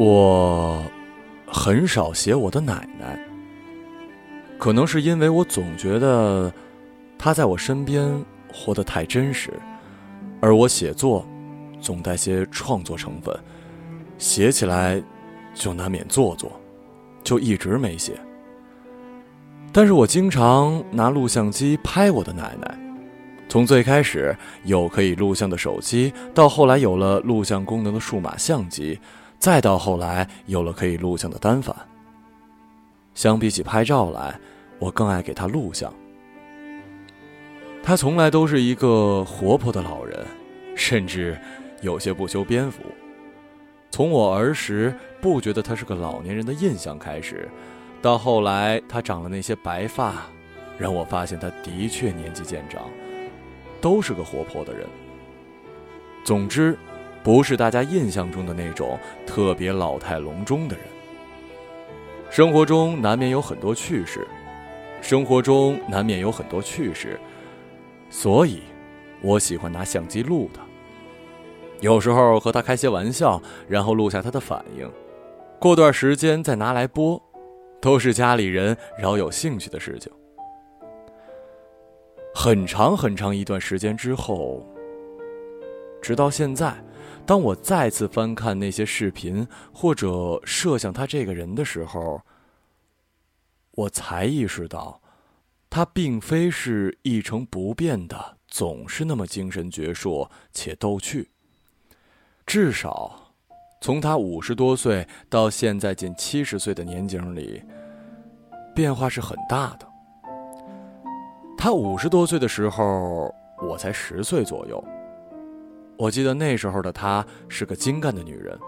我很少写我的奶奶，可能是因为我总觉得她在我身边活得太真实，而我写作总带些创作成分，写起来就难免做作，就一直没写。但是我经常拿录像机拍我的奶奶，从最开始有可以录像的手机，到后来有了录像功能的数码相机，再到后来有了可以录像的单反。相比起拍照来，我更爱给他录像。他从来都是一个活泼的老人，甚至有些不修边幅。从我儿时不觉得他是个老年人的印象开始。到后来，他长了那些白发，让我发现他的确年纪渐长，都是个活泼的人。总之，不是大家印象中的那种特别老态龙钟的人。生活中难免有很多趣事，生活中难免有很多趣事，所以，我喜欢拿相机录他。有时候和他开些玩笑，然后录下他的反应，过段时间再拿来播。都是家里人饶有兴趣的事情。很长很长一段时间之后，直到现在，当我再次翻看那些视频或者设想他这个人的时候，我才意识到，他并非是一成不变的，总是那么精神矍铄且逗趣。至少。从他五十多岁到现在近七十岁的年景里，变化是很大的。他五十多岁的时候，我才十岁左右。我记得那时候的她是个精干的女人，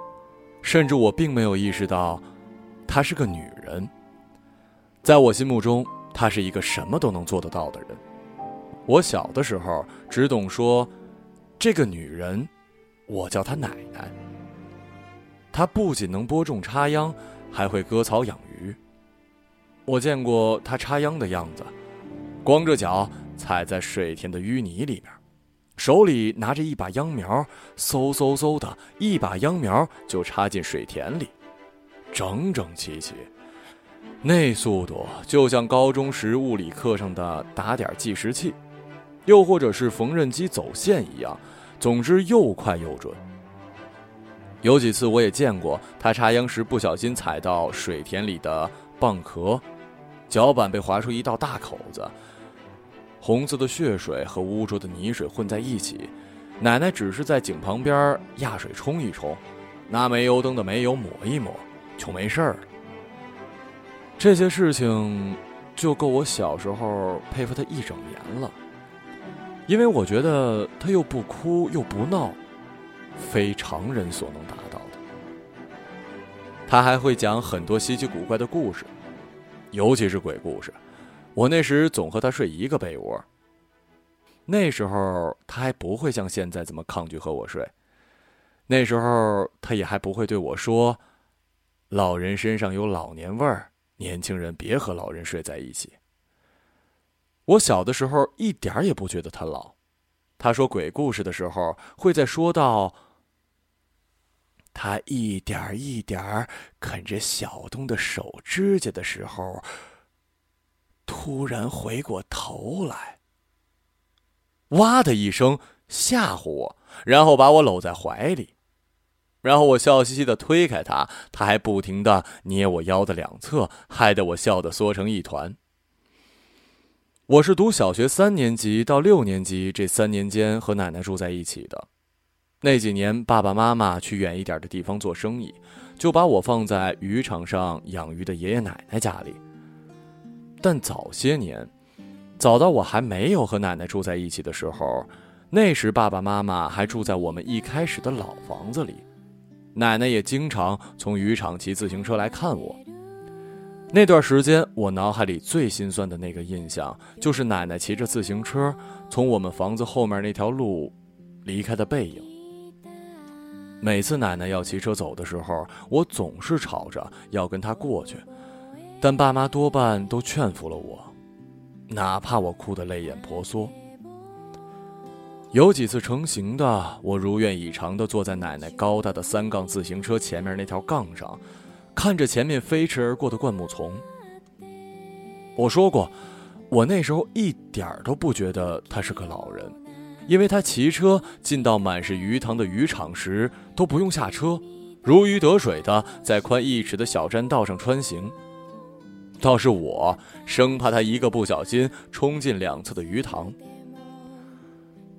甚至我并没有意识到，她是个女人。在我心目中，她是一个什么都能做得到的人。我小的时候只懂说，这个女人，我叫她奶奶。她不仅能播种插秧，还会割草养鱼。我见过她插秧的样子，光着脚踩在水田的淤泥里面，手里拿着一把秧苗，嗖嗖嗖的一把秧苗就插进水田里，整整齐齐，那速度就像高中时物理课上的打点计时器，又或者是缝纫机走线一样，总之又快又准。有几次我也见过他插秧时不小心踩到水田里的蚌壳，脚板被划出一道大口子，红色的血水和污浊的泥水混在一起。奶奶只是在井旁边压水冲一冲，拿煤油灯的煤油抹一抹，就没事儿了。这些事情就够我小时候佩服他一整年了，因为我觉得他又不哭又不闹。非常人所能达到的。他还会讲很多稀奇古怪的故事，尤其是鬼故事。我那时总和他睡一个被窝。那时候他还不会像现在这么抗拒和我睡。那时候他也还不会对我说：“老人身上有老年味儿，年轻人别和老人睡在一起。”我小的时候一点也不觉得他老。他说鬼故事的时候，会在说到他一点一点啃着小东的手指甲的时候，突然回过头来，哇的一声吓唬我，然后把我搂在怀里，然后我笑嘻嘻的推开他，他还不停的捏我腰的两侧，害得我笑得缩成一团。我是读小学三年级到六年级这三年间和奶奶住在一起的，那几年爸爸妈妈去远一点的地方做生意，就把我放在渔场上养鱼的爷爷奶奶家里。但早些年，早到我还没有和奶奶住在一起的时候，那时爸爸妈妈还住在我们一开始的老房子里，奶奶也经常从渔场骑自行车来看我。那段时间，我脑海里最心酸的那个印象，就是奶奶骑着自行车从我们房子后面那条路离开的背影。每次奶奶要骑车走的时候，我总是吵着要跟她过去，但爸妈多半都劝服了我，哪怕我哭得泪眼婆娑。有几次成型的，我如愿以偿的坐在奶奶高大的三杠自行车前面那条杠上，看着前面飞驰而过的灌木丛。我说过，我那时候一点都不觉得他是个老人，因为他骑车进到满是鱼塘的渔场时都不用下车，如鱼得水的在宽一尺的小栈道上穿行。倒是我生怕他一个不小心冲进两侧的鱼塘。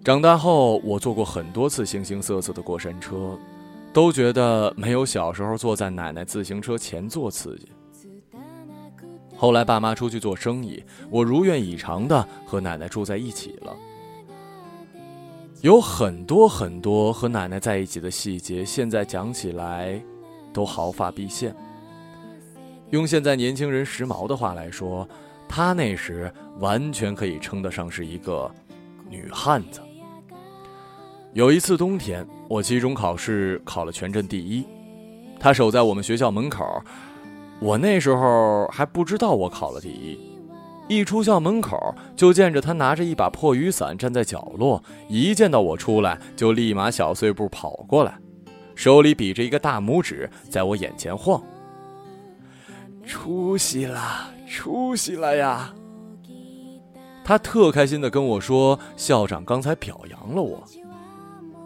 长大后，我坐过很多次形形色色的过山车，都觉得没有小时候坐在奶奶自行车前座刺激。后来爸妈出去做生意，我如愿以偿的和奶奶住在一起了。有很多很多和奶奶在一起的细节，现在讲起来，都毫发毕现。用现在年轻人时髦的话来说，她那时完全可以称得上是一个女汉子。有一次冬天，我期中考试考了全镇第一，他守在我们学校门口，我那时候还不知道我考了第一。一出校门口，就见着他拿着一把破雨伞站在角落，一见到我出来，就立马小碎步跑过来，手里比着一个大拇指，在我眼前晃。出息了，出息了呀！他特开心的跟我说，校长刚才表扬了我。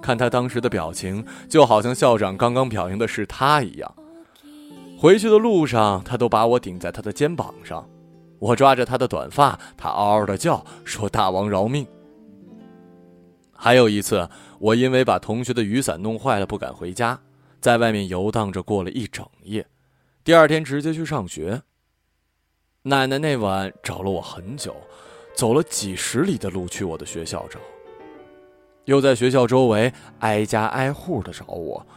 看他当时的表情，就好像校长刚刚表扬的是他一样。回去的路上，他都把我顶在他的肩膀上，我抓着他的短发，他嗷嗷的叫，说：“大王饶命。”还有一次，我因为把同学的雨伞弄坏了，不敢回家，在外面游荡着过了一整夜，第二天直接去上学。奶奶那晚找了我很久，走了几十里的路去我的学校找。又在学校周围挨家挨户的找我，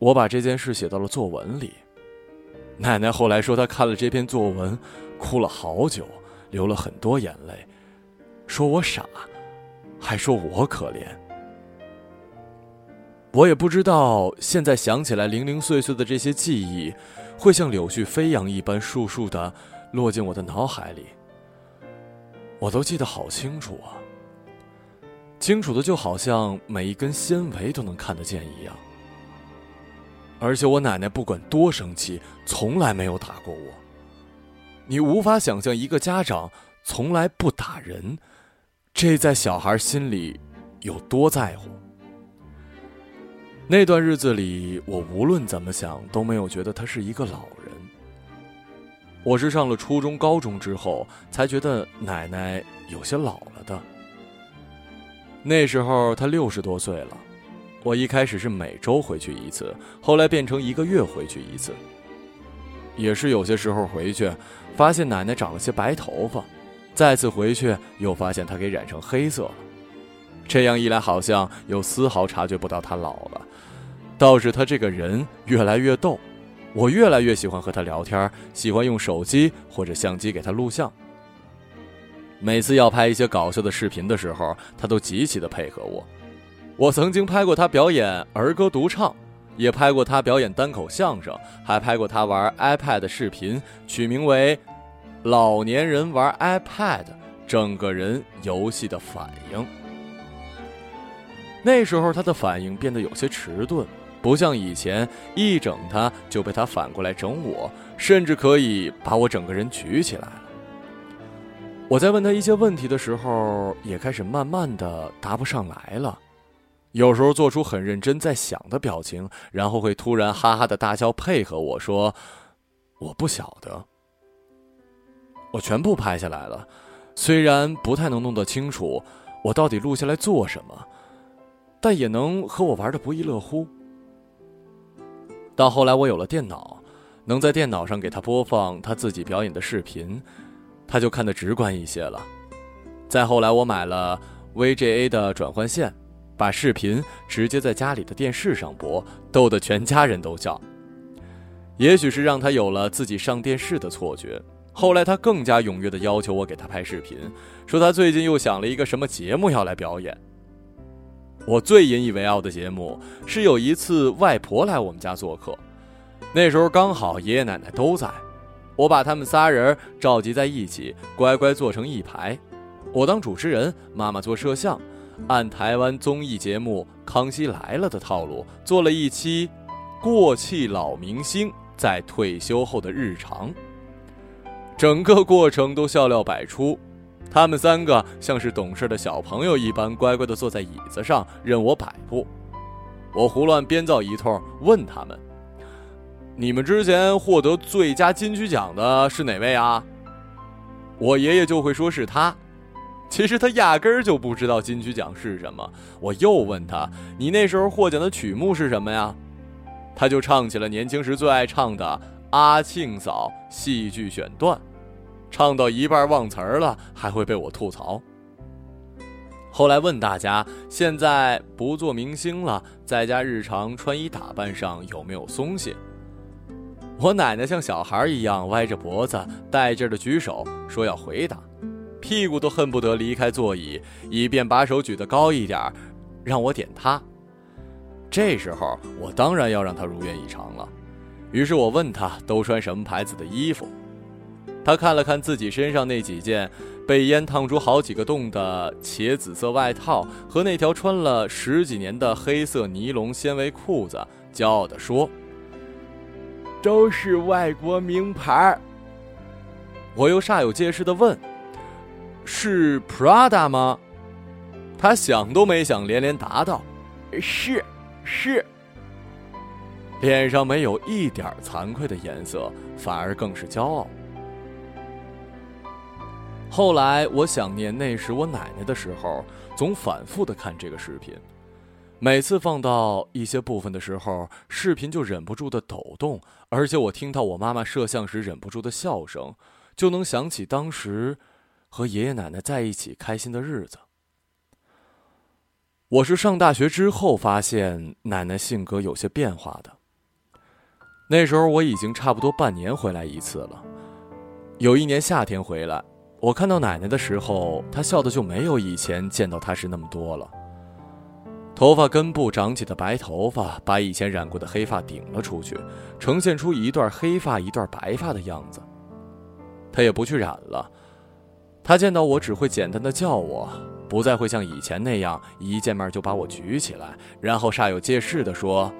我把这件事写到了作文里。奶奶后来说，她看了这篇作文，哭了好久，流了很多眼泪，说我傻，还说我可怜。我也不知道，现在想起来零零碎碎的这些记忆，会像柳絮飞扬一般，簌簌的落进我的脑海里。我都记得好清楚啊。清楚的就好像每一根纤维都能看得见一样，而且我奶奶不管多生气，从来没有打过我。你无法想象一个家长从来不打人，这在小孩心里有多在乎。那段日子里，我无论怎么想都没有觉得他是一个老人。我是上了初中、高中之后才觉得奶奶有些老了的。那时候他六十多岁了，我一开始是每周回去一次，后来变成一个月回去一次。也是有些时候回去，发现奶奶长了些白头发，再次回去又发现她给染成黑色了。这样一来，好像又丝毫察觉不到他老了，倒是他这个人越来越逗，我越来越喜欢和他聊天，喜欢用手机或者相机给他录像。每次要拍一些搞笑的视频的时候，他都极其的配合我。我曾经拍过他表演儿歌独唱，也拍过他表演单口相声，还拍过他玩 iPad 视频，取名为《老年人玩 iPad》，整个人游戏的反应。那时候他的反应变得有些迟钝，不像以前一整他就被他反过来整我，甚至可以把我整个人举起来了。我在问他一些问题的时候，也开始慢慢的答不上来了，有时候做出很认真在想的表情，然后会突然哈哈的大笑配合我说：“我不晓得。”我全部拍下来了，虽然不太能弄得清楚我到底录下来做什么，但也能和我玩的不亦乐乎。到后来我有了电脑，能在电脑上给他播放他自己表演的视频。他就看得直观一些了。再后来，我买了 VGA 的转换线，把视频直接在家里的电视上播，逗得全家人都笑。也许是让他有了自己上电视的错觉。后来，他更加踊跃地要求我给他拍视频，说他最近又想了一个什么节目要来表演。我最引以为傲的节目是有一次外婆来我们家做客，那时候刚好爷爷奶奶都在。我把他们仨人召集在一起，乖乖坐成一排。我当主持人，妈妈做摄像，按台湾综艺节目《康熙来了》的套路，做了一期过气老明星在退休后的日常。整个过程都笑料百出，他们三个像是懂事的小朋友一般，乖乖地坐在椅子上任我摆布。我胡乱编造一通，问他们：“你们之前获得最佳金曲奖的是哪位啊？”我爷爷就会说是他，其实他压根儿就不知道金曲奖是什么。我又问他：“你那时候获奖的曲目是什么呀？”他就唱起了年轻时最爱唱的《阿庆嫂》戏剧选段，唱到一半忘词儿了，还会被我吐槽。后来问大家：“现在不做明星了，在家日常穿衣打扮上有没有松懈？”我奶奶像小孩一样歪着脖子，带劲的举手说要回答，屁股都恨不得离开座椅，以便把手举得高一点，让我点她。这时候我当然要让她如愿以偿了，于是我问她都穿什么牌子的衣服，她看了看自己身上那几件被烟烫出好几个洞的茄紫色外套和那条穿了十几年的黑色尼龙纤维裤子，骄傲地说。都是外国名牌我又煞有介事的问：“是 Prada 吗？”他想都没想，连连答道：“是，是。”脸上没有一点惭愧的颜色，反而更是骄傲。后来我想念那时我奶奶的时候，总反复的看这个视频。每次放到一些部分的时候，视频就忍不住的抖动，而且我听到我妈妈摄像时忍不住的笑声，就能想起当时和爷爷奶奶在一起开心的日子。我是上大学之后发现奶奶性格有些变化的。那时候我已经差不多半年回来一次了。有一年夏天回来，我看到奶奶的时候，她笑的就没有以前见到她时那么多了。头发根部长起的白头发，把以前染过的黑发顶了出去，呈现出一段黑发一段白发的样子。她也不去染了，她见到我只会简单的叫我，不再会像以前那样一见面就把我举起来，然后煞有介事的说：“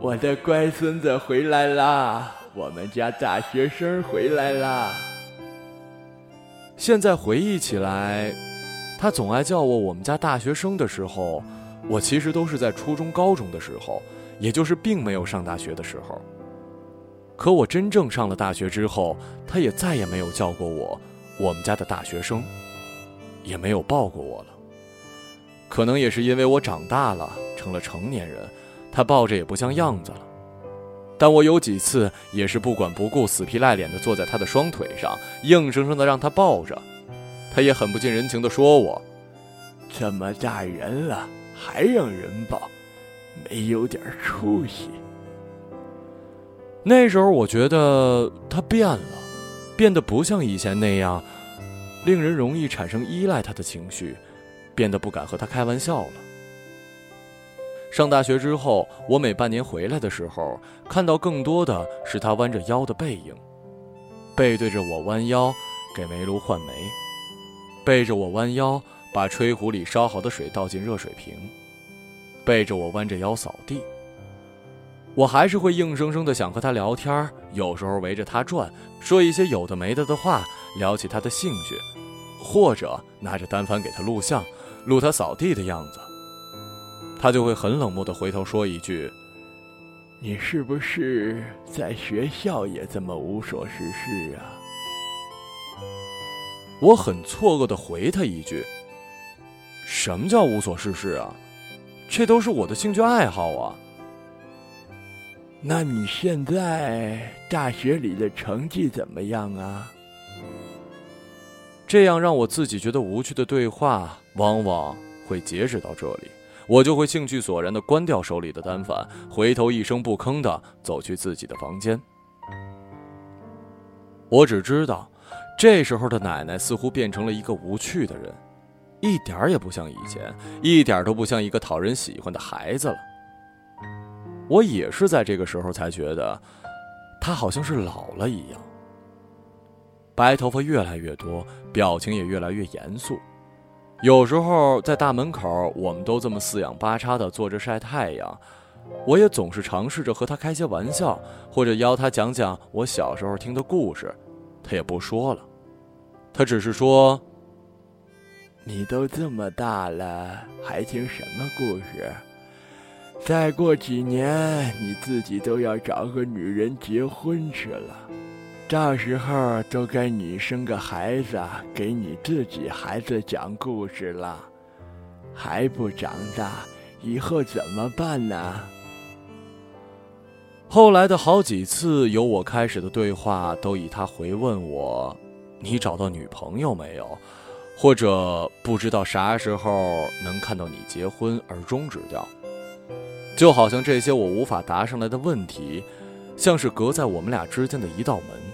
我的乖孙子回来啦，我们家大学生回来啦。”现在回忆起来。他总爱叫我我们家大学生的时候，我其实都是在初中、高中的时候，也就是并没有上大学的时候。可我真正上了大学之后，他也再也没有叫过我我们家的大学生，也没有抱过我了。可能也是因为我长大了，成了成年人，他抱着也不像样子了。但我有几次也是不管不顾、死皮赖脸的坐在他的双腿上，硬生生的让他抱着。他也很不近人情的说：“我这么大人了，还让人抱，没有点出息。”那时候我觉得他变了，变得不像以前那样，令人容易产生依赖他的情绪，变得不敢和他开玩笑了。上大学之后，我每半年回来的时候，看到更多的是他弯着腰的背影，背对着我弯腰给煤炉换煤。背着我弯腰，把吹壶里烧好的水倒进热水瓶；背着我弯着腰扫地。我还是会硬生生的想和他聊天，有时候围着他转，说一些有的没的的话，聊起他的兴趣，或者拿着单反给他录像，录他扫地的样子。他就会很冷漠的回头说一句：“你是不是在学校也这么无所事事啊？”我很错愕的回他一句：“什么叫无所事事啊？这都是我的兴趣爱好啊。”那你现在大学里的成绩怎么样啊？这样让我自己觉得无趣的对话，往往会截止到这里，我就会兴趣索然的关掉手里的单反，回头一声不吭的走去自己的房间。我只知道。这时候的奶奶似乎变成了一个无趣的人，一点儿也不像以前，一点都不像一个讨人喜欢的孩子了。我也是在这个时候才觉得，她好像是老了一样。白头发越来越多，表情也越来越严肃，有时候在大门口，我们都这么四仰八叉的坐着晒太阳，我也总是尝试着和他开些玩笑，或者邀他讲讲我小时候听的故事，他也不说了，他只是说：“你都这么大了，还听什么故事？再过几年，你自己都要找个女人结婚去了。”到时候都该你生个孩子，给你自己孩子讲故事了，还不长大，以后怎么办呢？后来的好几次由我开始的对话，都以他回问我：“你找到女朋友没有？”或者不知道啥时候能看到你结婚而终止掉。就好像这些我无法答上来的问题，像是隔在我们俩之间的一道门。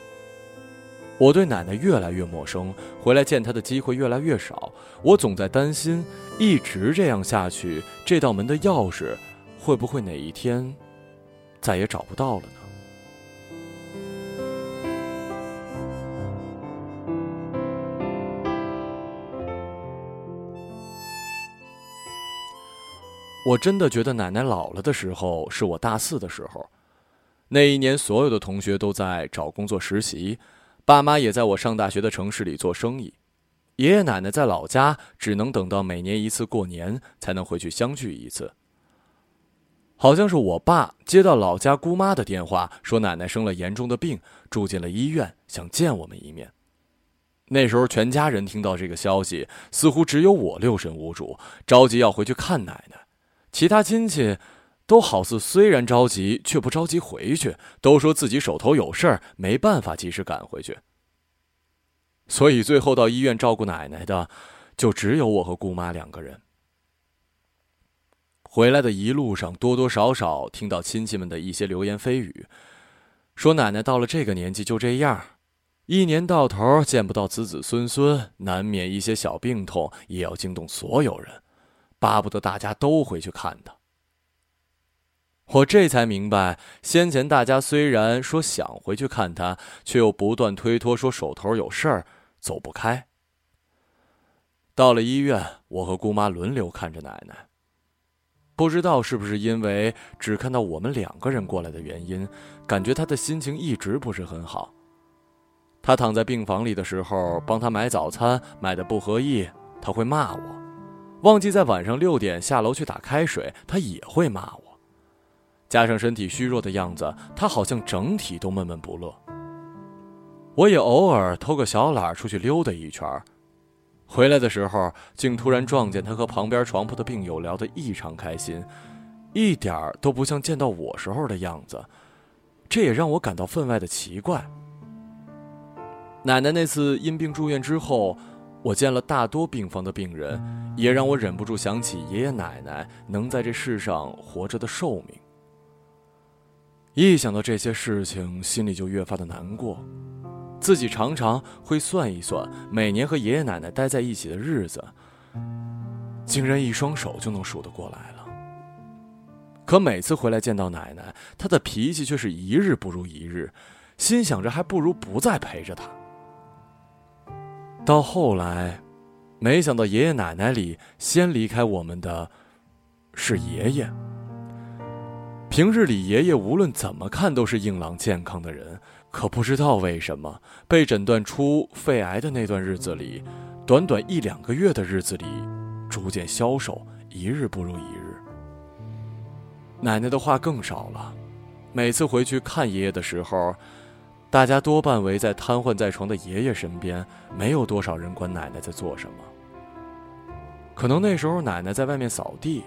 我对奶奶越来越陌生，回来见她的机会越来越少。我总在担心，一直这样下去，这道门的钥匙会不会哪一天再也找不到了呢？我真的觉得奶奶老了的时候，是我大四的时候。那一年，所有的同学都在找工作实习。爸妈也在我上大学的城市里做生意，爷爷奶奶在老家，只能等到每年一次过年才能回去相聚一次。好像是我爸接到老家姑妈的电话，说奶奶生了严重的病，住进了医院，想见我们一面。那时候全家人听到这个消息，似乎只有我六神无主，着急要回去看奶奶，其他亲戚。都好似虽然着急，却不着急回去，都说自己手头有事儿，没办法及时赶回去。所以最后到医院照顾奶奶的，就只有我和姑妈两个人。回来的一路上，多多少少听到亲戚们的一些流言蜚语，说奶奶到了这个年纪就这样，一年到头见不到子子孙孙，难免一些小病痛，也要惊动所有人，巴不得大家都回去看她。我这才明白，先前大家虽然说想回去看他，却又不断推脱，说手头有事儿，走不开。到了医院，我和姑妈轮流看着奶奶。不知道是不是因为只看到我们两个人过来的原因，感觉她的心情一直不是很好。她躺在病房里的时候，帮她买早餐买的不合意，她会骂我；忘记在晚上六点下楼去打开水，她也会骂我。加上身体虚弱的样子，他好像整体都闷闷不乐。我也偶尔偷个小懒出去溜达一圈，回来的时候竟突然撞见他和旁边床铺的病友聊得异常开心，一点都不像见到我时候的样子，这也让我感到分外的奇怪。奶奶那次因病住院之后，我见了大多病房的病人，也让我忍不住想起爷爷奶奶能在这世上活着的寿命。一想到这些事情，心里就越发的难过。自己常常会算一算，每年和爷爷奶奶待在一起的日子，竟然一双手就能数得过来了。可每次回来见到奶奶，她的脾气却是一日不如一日，心想着还不如不再陪着她。到后来，没想到爷爷奶奶里先离开我们的，是爷爷。平日里，爷爷无论怎么看都是硬朗健康的人，可不知道为什么被诊断出肺癌的那段日子里，短短一两个月的日子里，逐渐消瘦，一日不如一日。奶奶的话更少了，每次回去看爷爷的时候，大家多半围在瘫痪在床的爷爷身边，没有多少人管奶奶在做什么。可能那时候奶奶在外面扫地。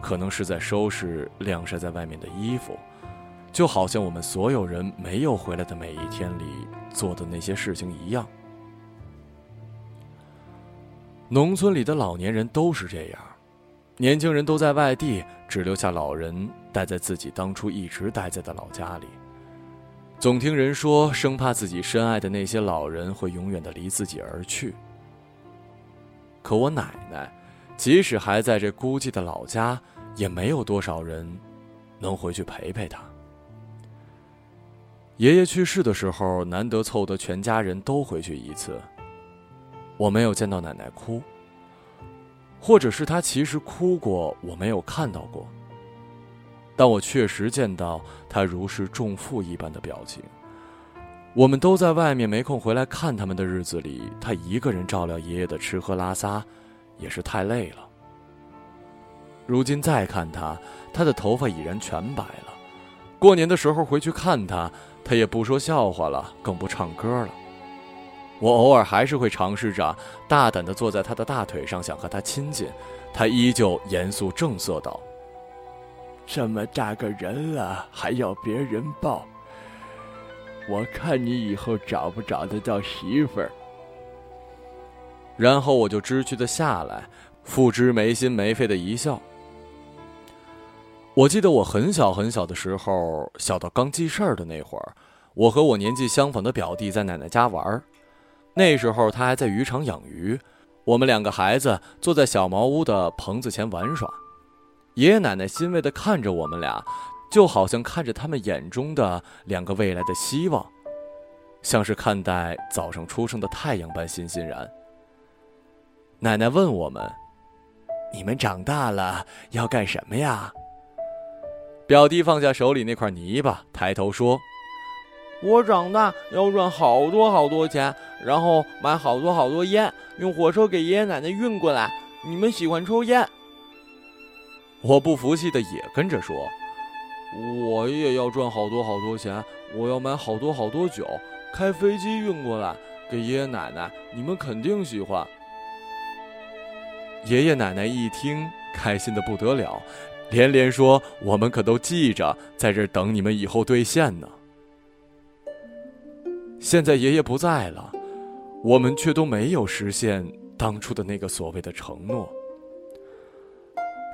可能是在收拾晾晒在外面的衣服，就好像我们所有人没有回来的每一天里做的那些事情一样。农村里的老年人都是这样，年轻人都在外地，只留下老人待在自己当初一直待在的老家里。总听人说，生怕自己深爱的那些老人会永远的离自己而去。可我奶奶。即使还在这孤寂的老家，也没有多少人能回去陪陪他。爷爷去世的时候，难得凑得全家人都回去一次。我没有见到奶奶哭，或者是他其实哭过，我没有看到过。但我确实见到他如释重负一般的表情。我们都在外面没空回来看他们的日子里，他一个人照料爷爷的吃喝拉撒，也是太累了。如今再看他，他的头发已然全白了。过年的时候回去看他，他也不说笑话了，更不唱歌了。我偶尔还是会尝试着大胆地坐在他的大腿上，想和他亲近，他依旧严肃正色道：“这么大个人了，还要别人抱？”我看你以后找不找得到媳妇儿。然后我就知趣的下来，付之没心没肺的一笑。我记得我很小很小的时候，小到刚记事儿的那会儿，我和我年纪相仿的表弟在奶奶家玩儿。那时候他还在渔场养鱼，我们两个孩子坐在小茅屋的棚子前玩耍。爷爷奶奶欣慰的看着我们俩。就好像看着他们眼中的两个未来的希望，像是看待早上出生的太阳般欣欣然。奶奶问我们：“你们长大了要干什么呀？”表弟放下手里那块泥巴，抬头说：“我长大要赚好多好多钱，然后买好多好多烟，用火车给爷爷奶奶运过来。你们喜欢抽烟？”我不服气的也跟着说。我也要赚好多好多钱，我要买好多好多酒，开飞机运过来给爷爷奶奶，你们肯定喜欢。爷爷奶奶一听，开心的不得了，连连说：“我们可都记着，在这等你们以后兑现呢。”现在爷爷不在了，我们却都没有实现当初的那个所谓的承诺。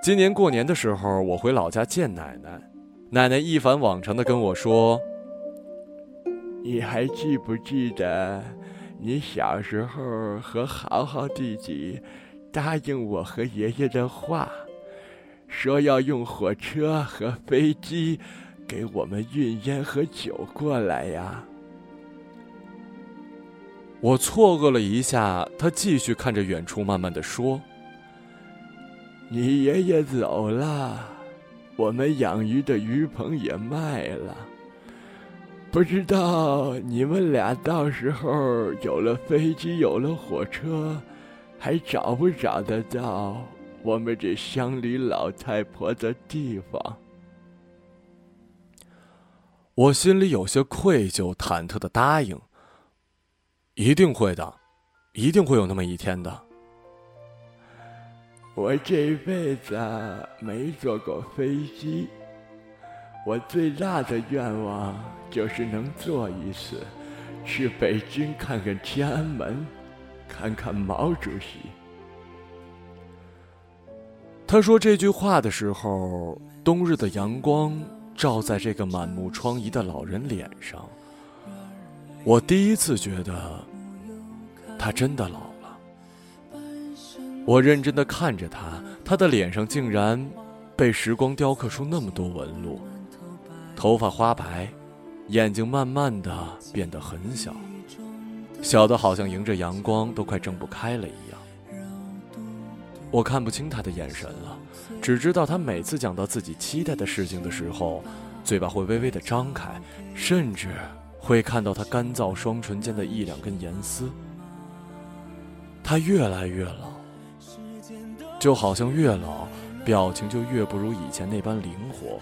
今年过年的时候，我回老家见奶奶。奶奶一反往常的跟我说：“你还记不记得，你小时候和豪豪弟弟答应我和爷爷的话，说要用火车和飞机给我们运烟和酒过来呀？”我错愕了一下，他继续看着远处，慢慢的说：“你爷爷走了。”我们养鱼的鱼棚也卖了，不知道你们俩到时候有了飞机，有了火车，还找不找得到我们这乡里老太婆的地方？我心里有些愧疚，忐忑的答应：“一定会的，一定会有那么一天的。”我这辈子没坐过飞机，我最大的愿望就是能坐一次，去北京看看天安门，看看毛主席。他说这句话的时候，冬日的阳光照在这个满目疮痍的老人脸上，我第一次觉得他真的老了。我认真的看着他，他的脸上竟然被时光雕刻出那么多纹路，头发花白，眼睛慢慢的变得很小，小的好像迎着阳光都快睁不开了一样。我看不清他的眼神了，只知道他每次讲到自己期待的事情的时候，嘴巴会微微的张开，甚至会看到他干燥双唇间的一两根盐丝。他越来越老。就好像越老，表情就越不如以前那般灵活，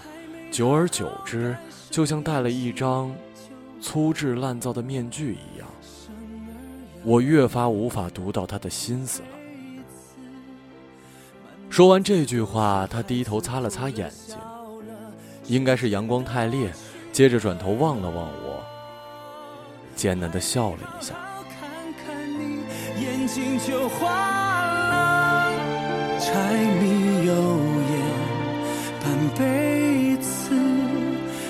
久而久之，就像戴了一张粗制滥造的面具一样。我越发无法读到他的心思了。说完这句话，他低头擦了擦眼睛，应该是阳光太烈，接着转头望了望我，艰难的笑了一下。柴米油盐半辈子，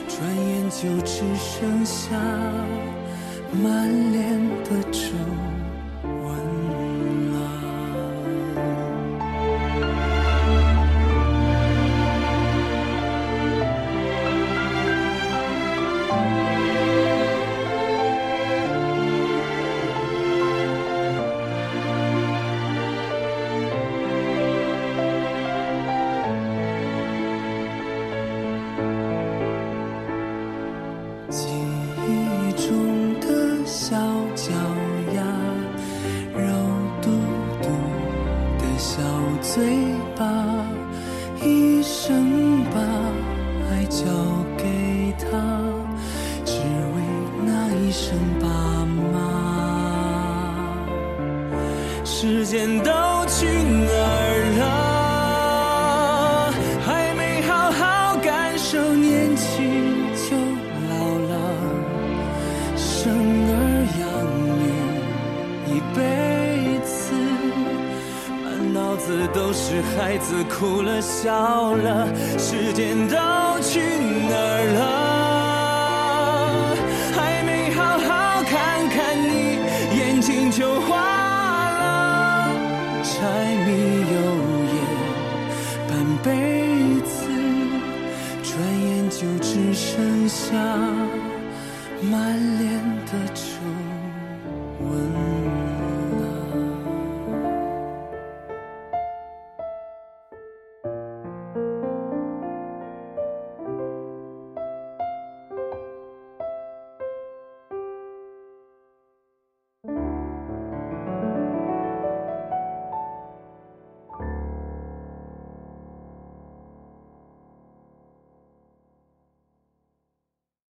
转眼就只剩下满脸的皱。了笑了，时间都去哪儿了？还没好好看看你，眼睛就花了，柴米油盐半辈子，转眼就只剩下满脸的皱。